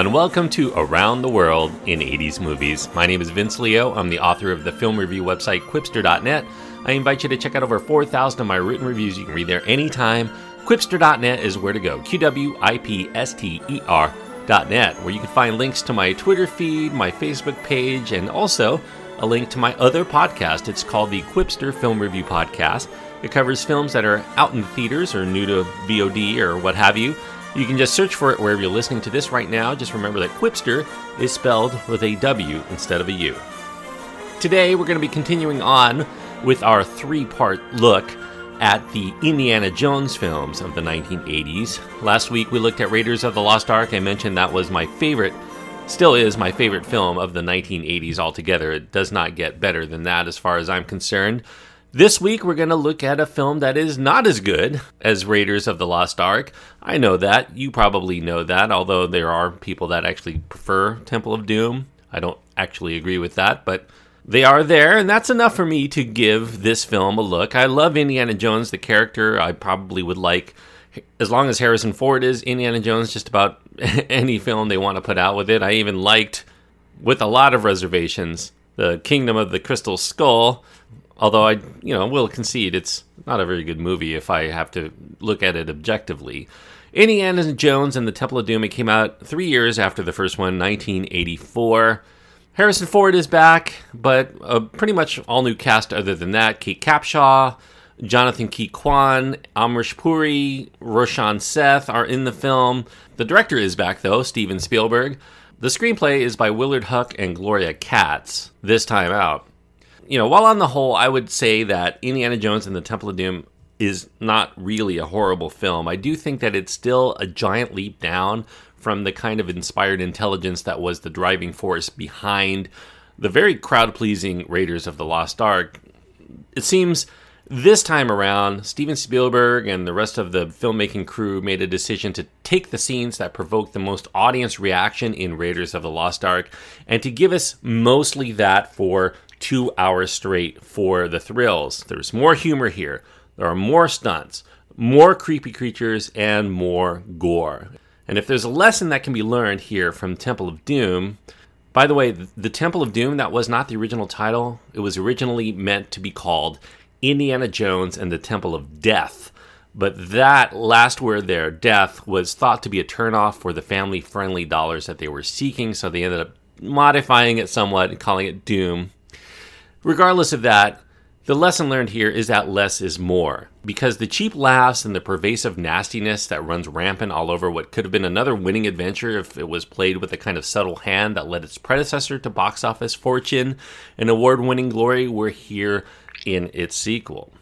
Everyone. Welcome to Around the World in 80s Movies. My name is Vince Leo. I'm the author of the film review website Qwipster.net. I invite you to check out over 4,000 of my written reviews. You can read there anytime. Qwipster.net is where to go. Q W I P S T E R.net, where you can find links to my Twitter feed, my Facebook page, and also a link to my other podcast. It's called the Qwipster Film Review Podcast. It covers films that are out in theaters or new to VOD or what have you. You can just search for it wherever you're listening to this right now. Just remember that Qwipster is spelled with a W instead of a U. Today, we're going to be continuing on with our three part look at the Indiana Jones films of the 1980s. Last week, we looked at Raiders of the Lost Ark. I mentioned that was my favorite, still is my favorite film of the 1980s altogether. It does not get better than that as far as I'm concerned. This week, we're going to look at a film that is not as good as Raiders of the Lost Ark. I know that. You probably know that, although there are people that actually prefer Temple of Doom. I don't actually agree with that, but they are there, and that's enough for me to give this film a look. I love Indiana Jones, the character. I probably would like, as long as Harrison Ford is Indiana Jones, just about any film they want to put out with it. I even liked, with a lot of reservations, The Kingdom of the Crystal Skull Although I, you know, will concede it's not a very good movie if I have to look at it objectively. Indiana Jones and the Temple of Doom it came out three years after the first one, 1984. Harrison Ford is back, but a pretty much all new cast other than that. Kate Capshaw, Jonathan Ke Quan, Amrish Puri, Roshan Seth are in the film. The director is back though, Steven Spielberg. The screenplay is by Willard Huyck and Gloria Katz, this time out you know, while on the whole, I would say that Indiana Jones and the Temple of Doom is not really a horrible film. I do think that it's still a giant leap down from the kind of inspired intelligence that was the driving force behind the very crowd pleasing Raiders of the Lost Ark. It seems this time around, Steven Spielberg and the rest of the filmmaking crew made a decision to take the scenes that provoked the most audience reaction in Raiders of the Lost Ark and to give us mostly that for two hours straight for the thrills. There's more humor here. There are more stunts, more creepy creatures, and more gore. And if there's a lesson that can be learned here from Temple of Doom, by the way, the Temple of Doom, that was not the original title. It was originally meant to be called Indiana Jones and the Temple of Death. But that last word there, death, was thought to be a turnoff for the family friendly dollars that they were seeking, so they ended up modifying it somewhat and calling it Doom. Regardless of that, the lesson learned here is that less is more. Because the cheap laughs and the pervasive nastiness that runs rampant all over what could have been another winning adventure if it was played with a kind of subtle hand that led its predecessor to box office fortune and award winning glory were here in its sequel.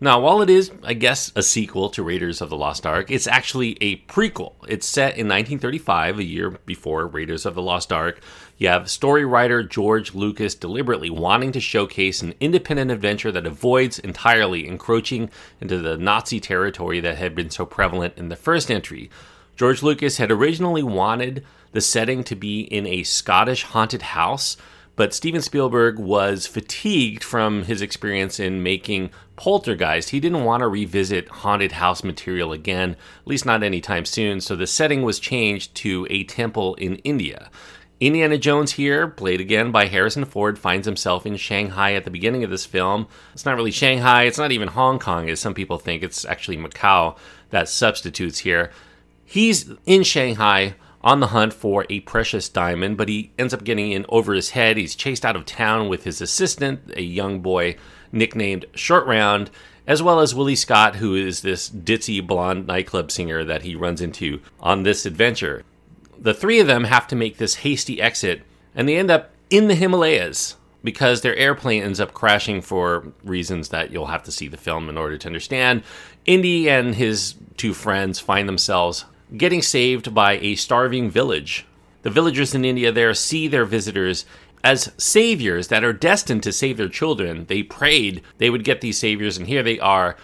Now, while it is, I guess, a sequel to Raiders of the Lost Ark, it's actually a prequel. It's set in 1935, a year before Raiders of the Lost Ark. You have story writer George Lucas deliberately wanting to showcase an independent adventure that avoids entirely encroaching into the Nazi territory that had been so prevalent in the first entry. George Lucas had originally wanted the setting to be in a Scottish haunted house but Steven Spielberg was fatigued from his experience in making Poltergeist. He didn't want to revisit haunted house material again, at least not anytime soon, so the setting was changed to a temple in India. Indiana Jones here, played again by Harrison Ford, finds himself in Shanghai at the beginning of this film. It's not really Shanghai, it's not even Hong Kong, as some people think. It's actually Macau that substitutes here. He's in Shanghai on the hunt for a precious diamond, but he ends up getting in over his head. He's chased out of town with his assistant, a young boy nicknamed Short Round, as well as Willie Scott, who is this ditzy blonde nightclub singer that he runs into on this adventure. The three of them have to make this hasty exit, and they end up in the Himalayas because their airplane ends up crashing for reasons that you'll have to see the film in order to understand. Indy and his two friends find themselves getting saved by a starving village. The villagers in India there see their visitors as saviors that are destined to save their children. They prayed they would get these saviors, and here they are.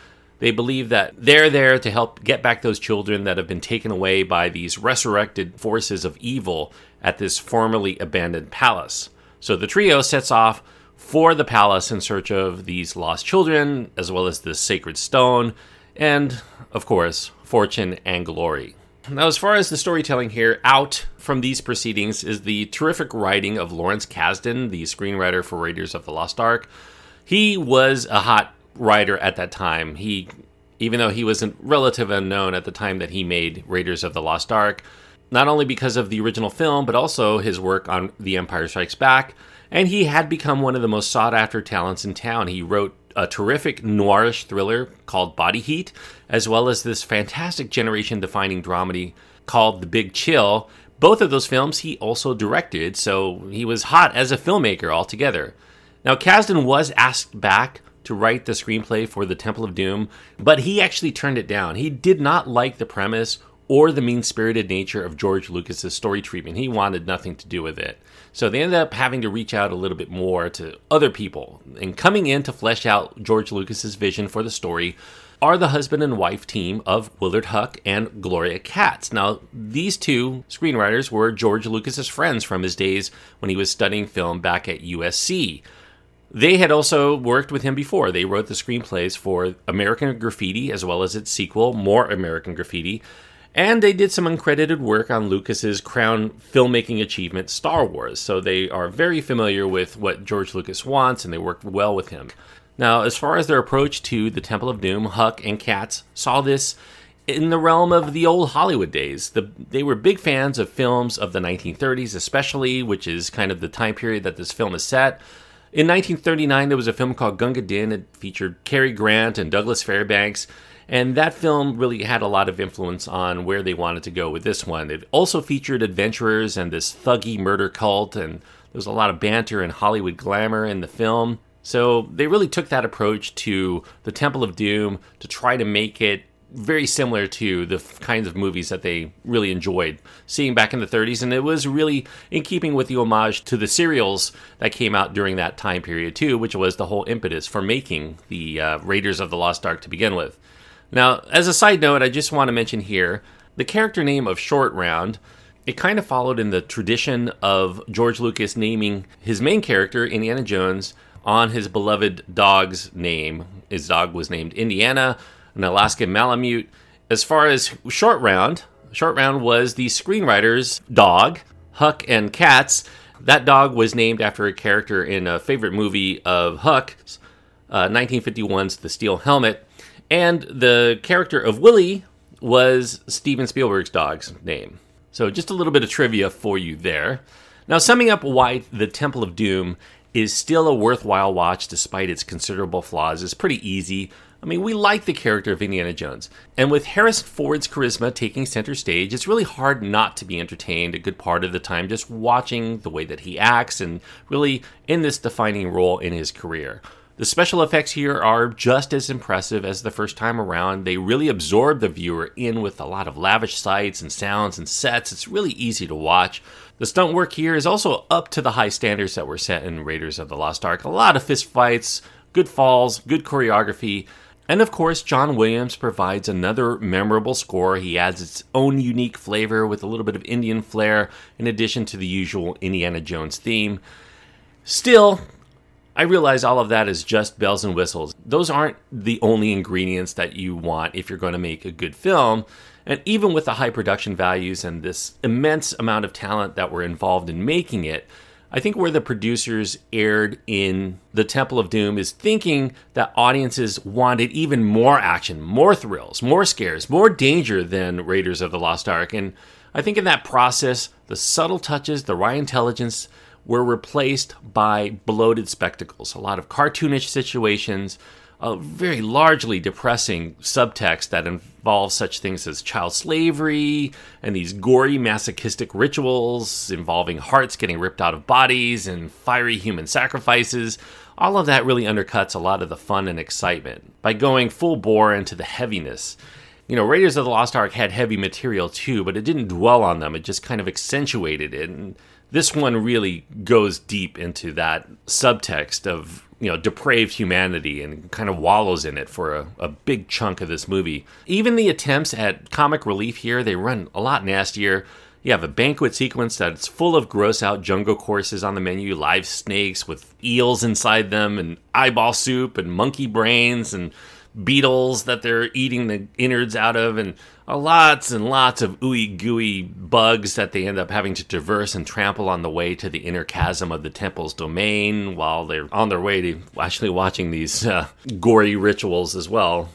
They believe that they're there to help get back those children that have been taken away by these resurrected forces of evil at this formerly abandoned palace. So the trio sets off for the palace in search of these lost children, as well as the sacred stone, and, of course, fortune and glory. Now, as far as the storytelling here, out from these proceedings is the terrific writing of Lawrence Kasdan, the screenwriter for Raiders of the Lost Ark. He was a hot writer at that time. He, even though he was a relative unknown at the time that he made Raiders of the Lost Ark, not only because of the original film, but also his work on The Empire Strikes Back. And he had become one of the most sought after talents in town. He wrote a terrific noirish thriller called Body Heat, as well as this fantastic generation defining dramedy called The Big Chill. Both of those films he also directed, so he was hot as a filmmaker altogether. Now, Kasdan was asked back to write the screenplay for The Temple of Doom, but he actually turned it down. He did not like the premise or the mean spirited nature of George Lucas's story treatment. He wanted nothing to do with it. So they ended up having to reach out a little bit more to other people. And coming in to flesh out George Lucas's vision for the story are the husband and wife team of Willard Huyck and Gloria Katz. Now, these two screenwriters were George Lucas's friends from his days when he was studying film back at USC. They had also worked with him before. They wrote the screenplays for American Graffiti as well as its sequel, More American Graffiti, and they did some uncredited work on Lucas's crown filmmaking achievement, Star Wars. So they are very familiar with what George Lucas wants and they worked well with him. Now, as far as their approach to the Temple of Doom, Huck and Katz saw this in the realm of the old Hollywood days. The, they were big fans of films of the 1930s, especially, which is kind of the time period that this film is set. In 1939, there was a film called Gunga Din. It featured Cary Grant and Douglas Fairbanks. And that film really had a lot of influence on where they wanted to go with this one. It also featured adventurers and this thuggy murder cult, and there was a lot of banter and Hollywood glamour in the film. So they really took that approach to the Temple of Doom to try to make it very similar to the kinds of movies that they really enjoyed seeing back in the 30s. And it was really in keeping with the homage to the serials that came out during that time period, too, which was the whole impetus for making the uh, Raiders of the Lost Ark to begin with. Now, as a side note, I just want to mention here the character name of Short Round. It kind of followed in the tradition of George Lucas naming his main character, Indiana Jones, on his beloved dog's name. His dog was named Indiana, an Alaskan Malamute. As far as Short Round, Short Round was the screenwriter's dog, Huck and Katz. That dog was named after a character in a favorite movie of Huyck's, uh, 1951's The Steel Helmet. And the character of Willie was Steven Spielberg's dog's name. So just a little bit of trivia for you there. Now, summing up why The Temple of Doom is still a worthwhile watch despite its considerable flaws is pretty easy. I mean, we like the character of Indiana Jones. And with Harrison Ford's charisma taking center stage, it's really hard not to be entertained a good part of the time just watching the way that he acts and really in this defining role in his career. The special effects here are just as impressive as the first time around. They really absorb the viewer in with a lot of lavish sights and sounds and sets. It's really easy to watch. The stunt work here is also up to the high standards that were set in Raiders of the Lost Ark. A lot of fist fights, good falls, good choreography. And of course, John Williams provides another memorable score. He adds its own unique flavor with a little bit of Indian flair in addition to the usual Indiana Jones theme. Still, I realize all of that is just bells and whistles. Those aren't the only ingredients that you want if you're going to make a good film. And even with the high production values and this immense amount of talent that were involved in making it, I think where the producers erred in The Temple of Doom is thinking that audiences wanted even more action, more thrills, more scares, more danger than Raiders of the Lost Ark. And I think in that process, the subtle touches, the wry intelligence, were replaced by bloated spectacles. A lot of cartoonish situations, a very largely depressing subtext that involves such things as child slavery and these gory masochistic rituals involving hearts getting ripped out of bodies and fiery human sacrifices. All of that really undercuts a lot of the fun and excitement by going full bore into the heaviness. You know, Raiders of the Lost Ark had heavy material too, but it didn't dwell on them. It just kind of accentuated it. And this one really goes deep into that subtext of you know depraved humanity and kind of wallows in it for a, a, big chunk of this movie. Even the attempts at comic relief here they run a lot nastier. You have a banquet sequence that's full of gross out jungle courses on the menu live snakes with eels inside them and eyeball soup and monkey brains and beetles that they're eating the innards out of, and lots and lots of ooey gooey bugs that they end up having to traverse and trample on the way to the inner chasm of the temple's domain while they're on their way to actually watching these uh, gory rituals as well.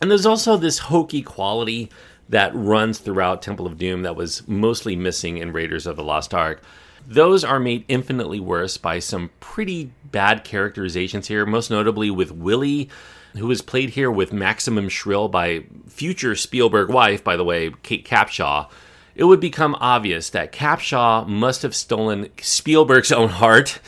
And there's also this hokey quality that runs throughout Temple of Doom that was mostly missing in Raiders of the Lost Ark. Those are made infinitely worse by some pretty bad characterizations here, most notably with Willie, who was played here with maximum shrill by future Spielberg wife, by the way, Kate Capshaw. It would become obvious that Capshaw must have stolen Spielberg's own heart,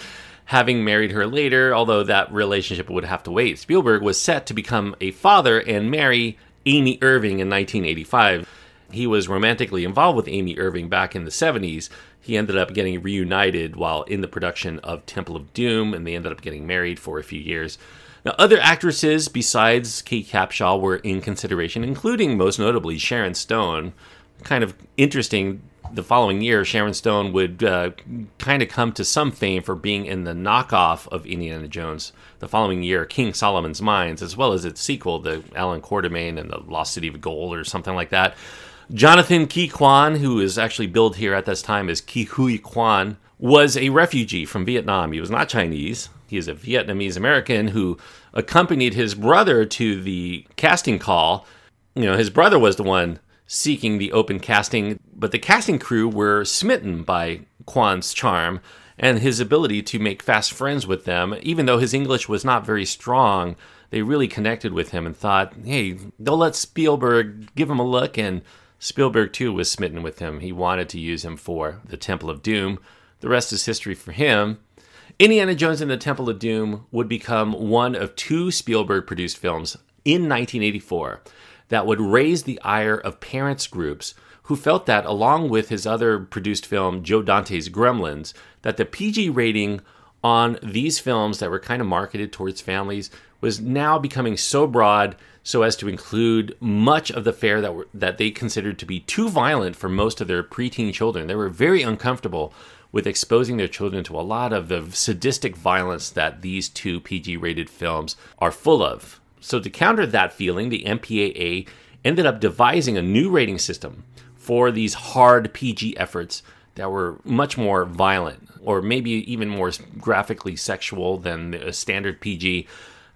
having married her later, although that relationship would have to wait. Spielberg was set to become a father and marry Amy Irving in 1985. He was romantically involved with Amy Irving back in the 70s. He ended up getting reunited while in the production of Temple of Doom, and they ended up getting married for a few years. Now, other actresses besides Kate Capshaw were in consideration, including most notably Sharon Stone. Kind of interesting. The following year, Sharon Stone would uh, kind of come to some fame for being in the knockoff of Indiana Jones. The following year, King Solomon's Mines, as well as its sequel, the Allan Quatermain and the Lost City of Gold, or something like that. Jonathan Ke Quan, who is actually billed here at this time as Ke Huy Quan, was a refugee from Vietnam. He was not Chinese. He is a Vietnamese American who accompanied his brother to the casting call. You know, his brother was the one seeking the open casting, but the casting crew were smitten by Quan's charm and his ability to make fast friends with them. Even though his English was not very strong, they really connected with him and thought, hey, they'll let Spielberg give him a look. And Spielberg, too, was smitten with him. He wanted to use him for The Temple of Doom. The rest is history for him. Indiana Jones and the Temple of Doom would become one of two Spielberg produced films in 1984 that would raise the ire of parents groups who felt that, along with his other produced film, Joe Dante's Gremlins, that the PG rating on these films that were kind of marketed towards families was now becoming so broad so as to include much of the fare that were that they considered to be too violent for most of their preteen children. They were very uncomfortable with exposing their children to a lot of the sadistic violence that these two PG rated films are full of. So, to counter that feeling, the MPAA ended up devising a new rating system for these hard PG efforts that were much more violent or maybe even more graphically sexual than a standard PG.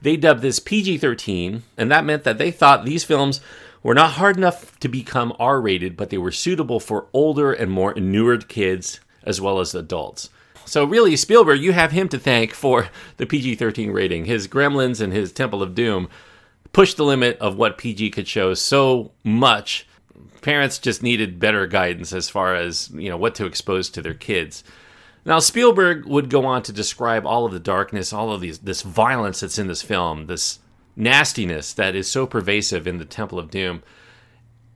They dubbed this PG 13, and that meant that they thought these films were not hard enough to become R rated, but they were suitable for older and more inured kids as well as adults. So really, Spielberg, you have him to thank for the PG-13 rating. His Gremlins and his Temple of Doom pushed the limit of what PG could show so much. Parents just needed better guidance as far as you know what to expose to their kids. Now Spielberg would go on to describe all of the darkness, all of these this violence that's in this film, this nastiness that is so pervasive in the Temple of Doom,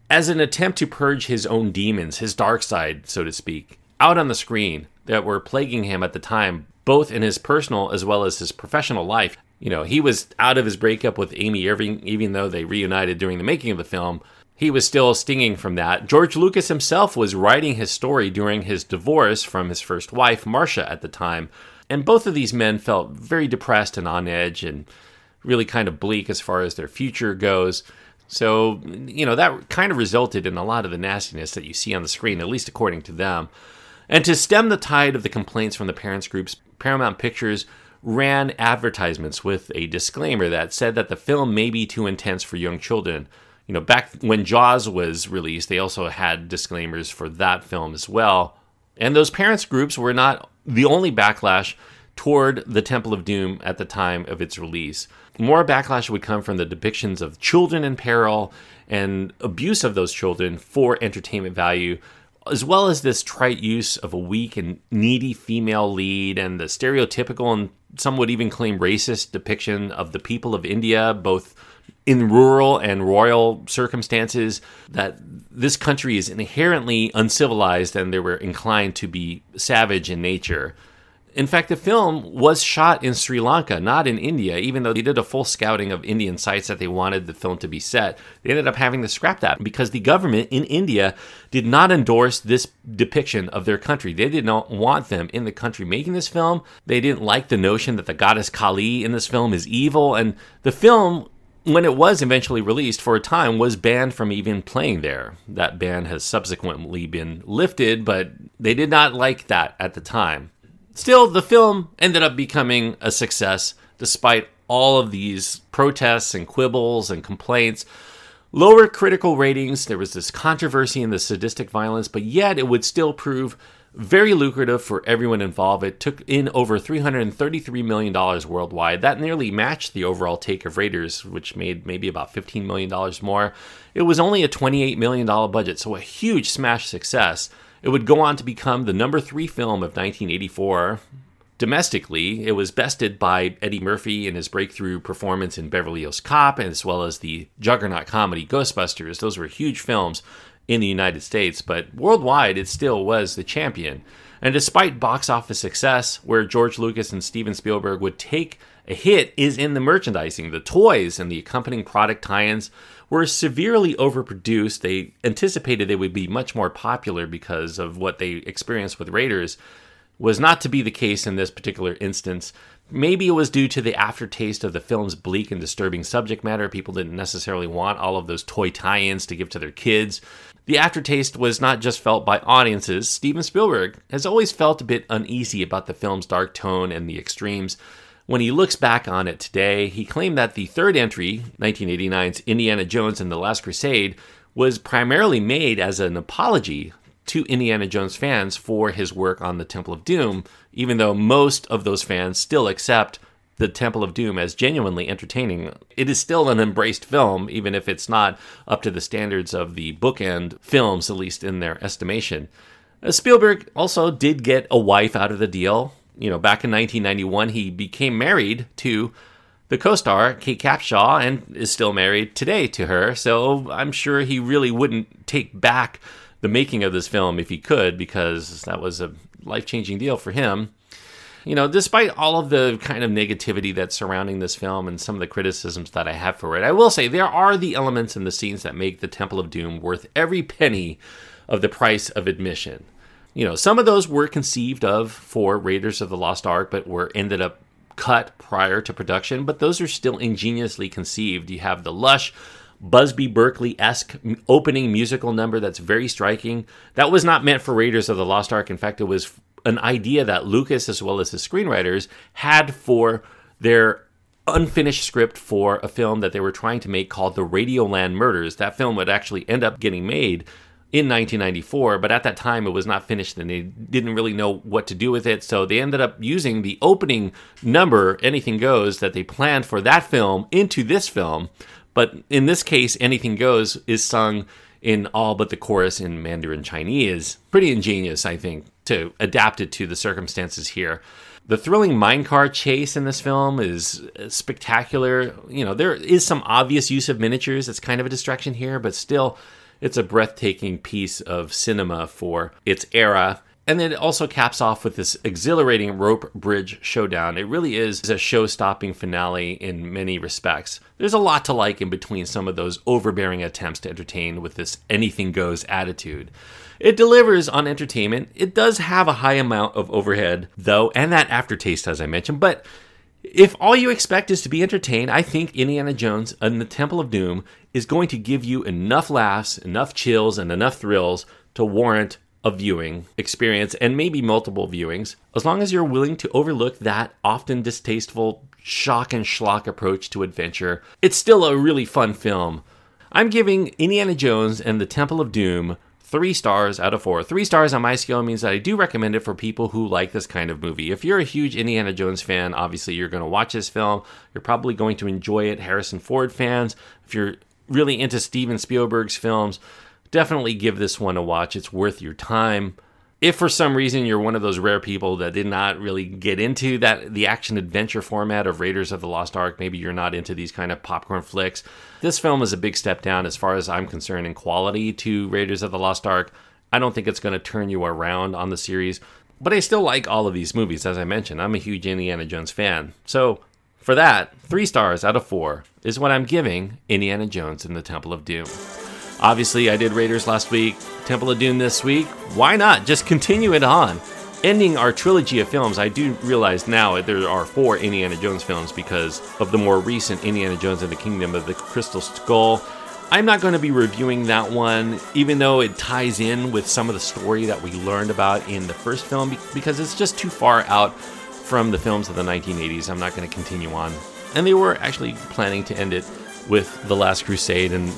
as an attempt to purge his own demons, his dark side, so to speak out on the screen that were plaguing him at the time, both in his personal as well as his professional life. You know, he was out of his breakup with Amy Irving, even though they reunited during the making of the film. He was still stinging from that. George Lucas himself was writing his story during his divorce from his first wife, Marcia, at the time. And both of these men felt very depressed and on edge and really kind of bleak as far as their future goes. So, you know, that kind of resulted in a lot of the nastiness that you see on the screen, at least according to them. And to stem the tide of the complaints from the parents groups, Paramount Pictures ran advertisements with a disclaimer that said that the film may be too intense for young children. You know, back when Jaws was released, they also had disclaimers for that film as well. And those parents groups were not the only backlash toward the Temple of Doom at the time of its release. More backlash would come from the depictions of children in peril and abuse of those children for entertainment value as well as this trite use of a weak and needy female lead and the stereotypical and some would even claim racist depiction of the people of India, both in rural and royal circumstances, that this country is inherently uncivilized and they were inclined to be savage in nature. In fact, the film was shot in Sri Lanka, not in India, even though they did a full scouting of Indian sites that they wanted the film to be set. They ended up having to scrap that because the government in India did not endorse this depiction of their country. They did not want them in the country making this film. They didn't like the notion that the goddess Kali in this film is evil. And the film when it was eventually released for a time was banned from even playing there. That ban has subsequently been lifted, but they did not like that at the time. Still, the film ended up becoming a success despite all of these protests and quibbles and complaints. Lower critical ratings, there was this controversy in the sadistic violence, but yet it would still prove very lucrative for everyone involved. It took in over $333 million worldwide. That nearly matched the overall take of Raiders, which made maybe about $15 million more. It was only a $28 million budget, so a huge smash success. It would go on to become the number three film of 1984. Domestically, it was bested by Eddie Murphy in his breakthrough performance in Beverly Hills Cop, as well as the juggernaut comedy Ghostbusters. Those were huge films in the United States, but worldwide it still was the champion. And despite box office success, where George Lucas and Steven Spielberg would take a hit is in the merchandising. The toys and the accompanying product tie ins were severely overproduced. They anticipated they would be much more popular because of what they experienced with Raiders. Was not to be the case in this particular instance. Maybe it was due to the aftertaste of the film's bleak and disturbing subject matter. People didn't necessarily want all of those toy tie ins to give to their kids. The aftertaste was not just felt by audiences. Steven Spielberg has always felt a bit uneasy about the film's dark tone and the extremes. When he looks back on it today, he claimed that the third entry, 1989's Indiana Jones and the Last Crusade, was primarily made as an apology to Indiana Jones fans for his work on the Temple of Doom, even though most of those fans still accept the Temple of Doom as genuinely entertaining. It is still an embraced film, even if it's not up to the standards of the bookend films, at least in their estimation. Uh, Spielberg also did get a wife out of the deal. You know, back in 1991, he became married to the co star, Kate Capshaw, and is still married today to her. So I'm sure he really wouldn't take back the making of this film if he could, because that was a life changing deal for him you know, despite all of the kind of negativity that's surrounding this film and some of the criticisms that I have for it, I will say there are the elements and the scenes that make the Temple of Doom worth every penny of the price of admission. You know, some of those were conceived of for Raiders of the Lost Ark, but were ended up cut prior to production, but those are still ingeniously conceived. You have the lush, Busby Berkeley esque opening musical number that's very striking. That was not meant for Raiders of the Lost Ark. In fact, it was an idea that Lucas, as well as his screenwriters, had for their unfinished script for a film that they were trying to make called The Radioland Murders. That film would actually end up getting made in 1994, but at that time it was not finished and they didn't really know what to do with it. So they ended up using the opening number, Anything Goes, that they planned for that film into this film. But in this case, Anything Goes is sung in all but the chorus in Mandarin Chinese. Pretty ingenious, I think, to adapt it to the circumstances here. The thrilling minecart chase in this film is uh, spectacular. You know, there is some obvious use of miniatures. It's kind of a distraction here, but still, it's a breathtaking piece of cinema for its era. And then it also caps off with this exhilarating rope bridge showdown. It really is a show stopping finale in many respects. There's a lot to like in between some of those overbearing attempts to entertain with this anything goes attitude. It delivers on entertainment. It does have a high amount of overhead, though, and that aftertaste, as I mentioned. But if all you expect is to be entertained, I think Indiana Jones and the Temple of Doom is going to give you enough laughs, enough chills, and enough thrills to warrant a viewing experience and maybe multiple viewings, as long as you're willing to overlook that often distasteful shock and schlock approach to adventure. It's still a really fun film. I'm giving Indiana Jones and the Temple of Doom three stars out of four. Three stars on my scale means that I do recommend it for people who like this kind of movie. If you're a huge Indiana Jones fan, obviously you're going to watch this film. You're probably going to enjoy it. Harrison Ford fans, if you're really into Steven Spielberg's films, definitely give this one a watch. It's worth your time. If for some reason you're one of those rare people that did not really get into that the action adventure format of Raiders of the Lost Ark, maybe you're not into these kind of popcorn flicks. This film is a big step down as far as I'm concerned in quality to Raiders of the Lost Ark. I don't think it's going to turn you around on the series, but I still like all of these movies. As I mentioned, I'm a huge Indiana Jones fan. So for that, three stars out of four is what I'm giving Indiana Jones and the Temple of Doom. Obviously, I did Raiders last week, Temple of Doom this week. Why not? Just continue it on. ending our trilogy of films, I do realize now there are four Indiana Jones films because of the more recent Indiana Jones and the Kingdom of the Crystal Skull. I'm not going to be reviewing that one, even though it ties in with some of the story that we learned about in the first film, because it's just too far out from the films of the 1980s. I'm not going to continue on. And they were actually planning to end it with The Last Crusade and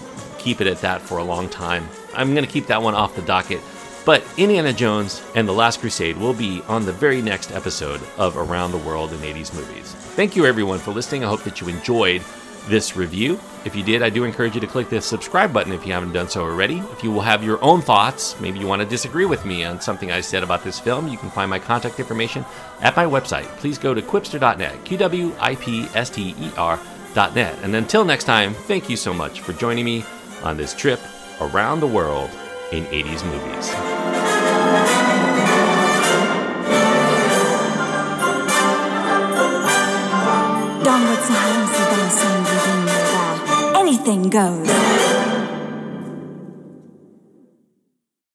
keep it at that for a long time. I'm going to keep that one off the docket. But Indiana Jones and The Last Crusade will be on the very next episode of Around the World in 80s Movies. Thank you, everyone, for listening. I hope that you enjoyed this review. If you did, I do encourage you to click the subscribe button if you haven't done so already. If you will have your own thoughts, maybe you want to disagree with me on something I said about this film, you can find my contact information at my website. Please go to qwipster.net, Q W I P S T E R.net. And until next time, thank you so much for joining me on this trip around the world in 80s movies. anything goes.